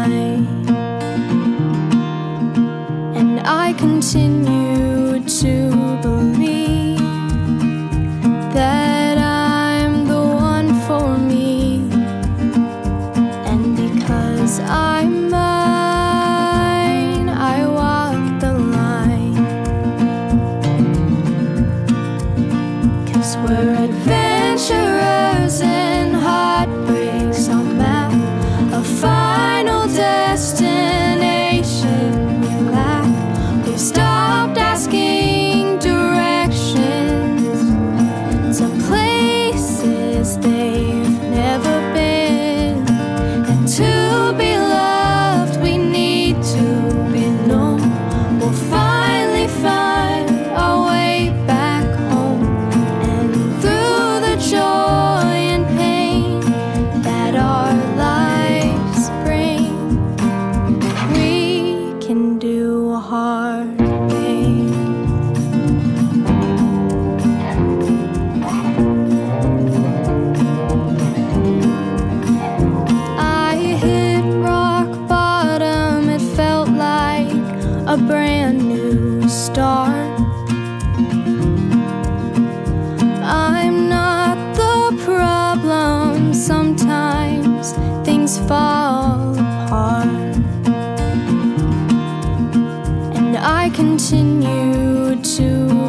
I continue to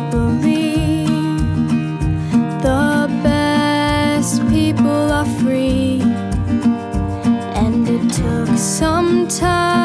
believe the best people are free. And it took some time,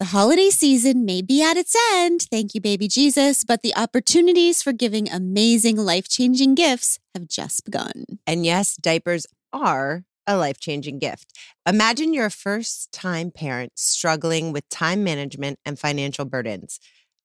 The holiday season may be at its end, thank you, baby Jesus, but the opportunities for giving amazing, life changing gifts have just begun. And yes, diapers are a life changing gift. Imagine you're a first time parent struggling with time management and financial burdens.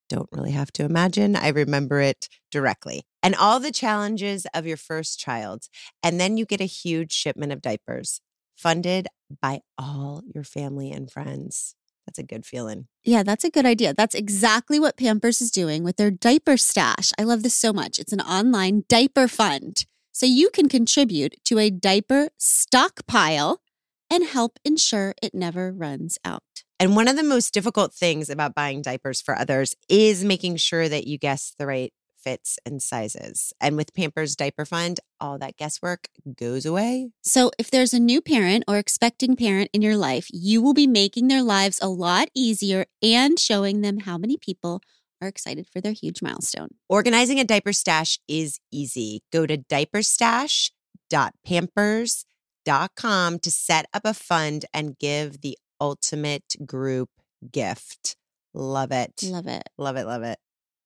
Don't really have to imagine. I remember it directly. And all the challenges of your first child. And then you get a huge shipment of diapers funded by all your family and friends. That's a good feeling. Yeah, that's a good idea. That's exactly what Pampers is doing with their diaper stash. I love this so much. It's an online diaper fund. So you can contribute to a diaper stockpile and help ensure it never runs out. And one of the most difficult things about buying diapers for others is making sure that you guess the right fits and sizes. And with Pampers Diaper Fund, all that guesswork goes away. So, if there's a new parent or expecting parent in your life, you will be making their lives a lot easier and showing them how many people are excited for their huge milestone. Organizing a diaper stash is easy. Go to diaperstash.pampers.com to set up a fund and give the ultimate group gift. Love it. Love it. Love it. Love it.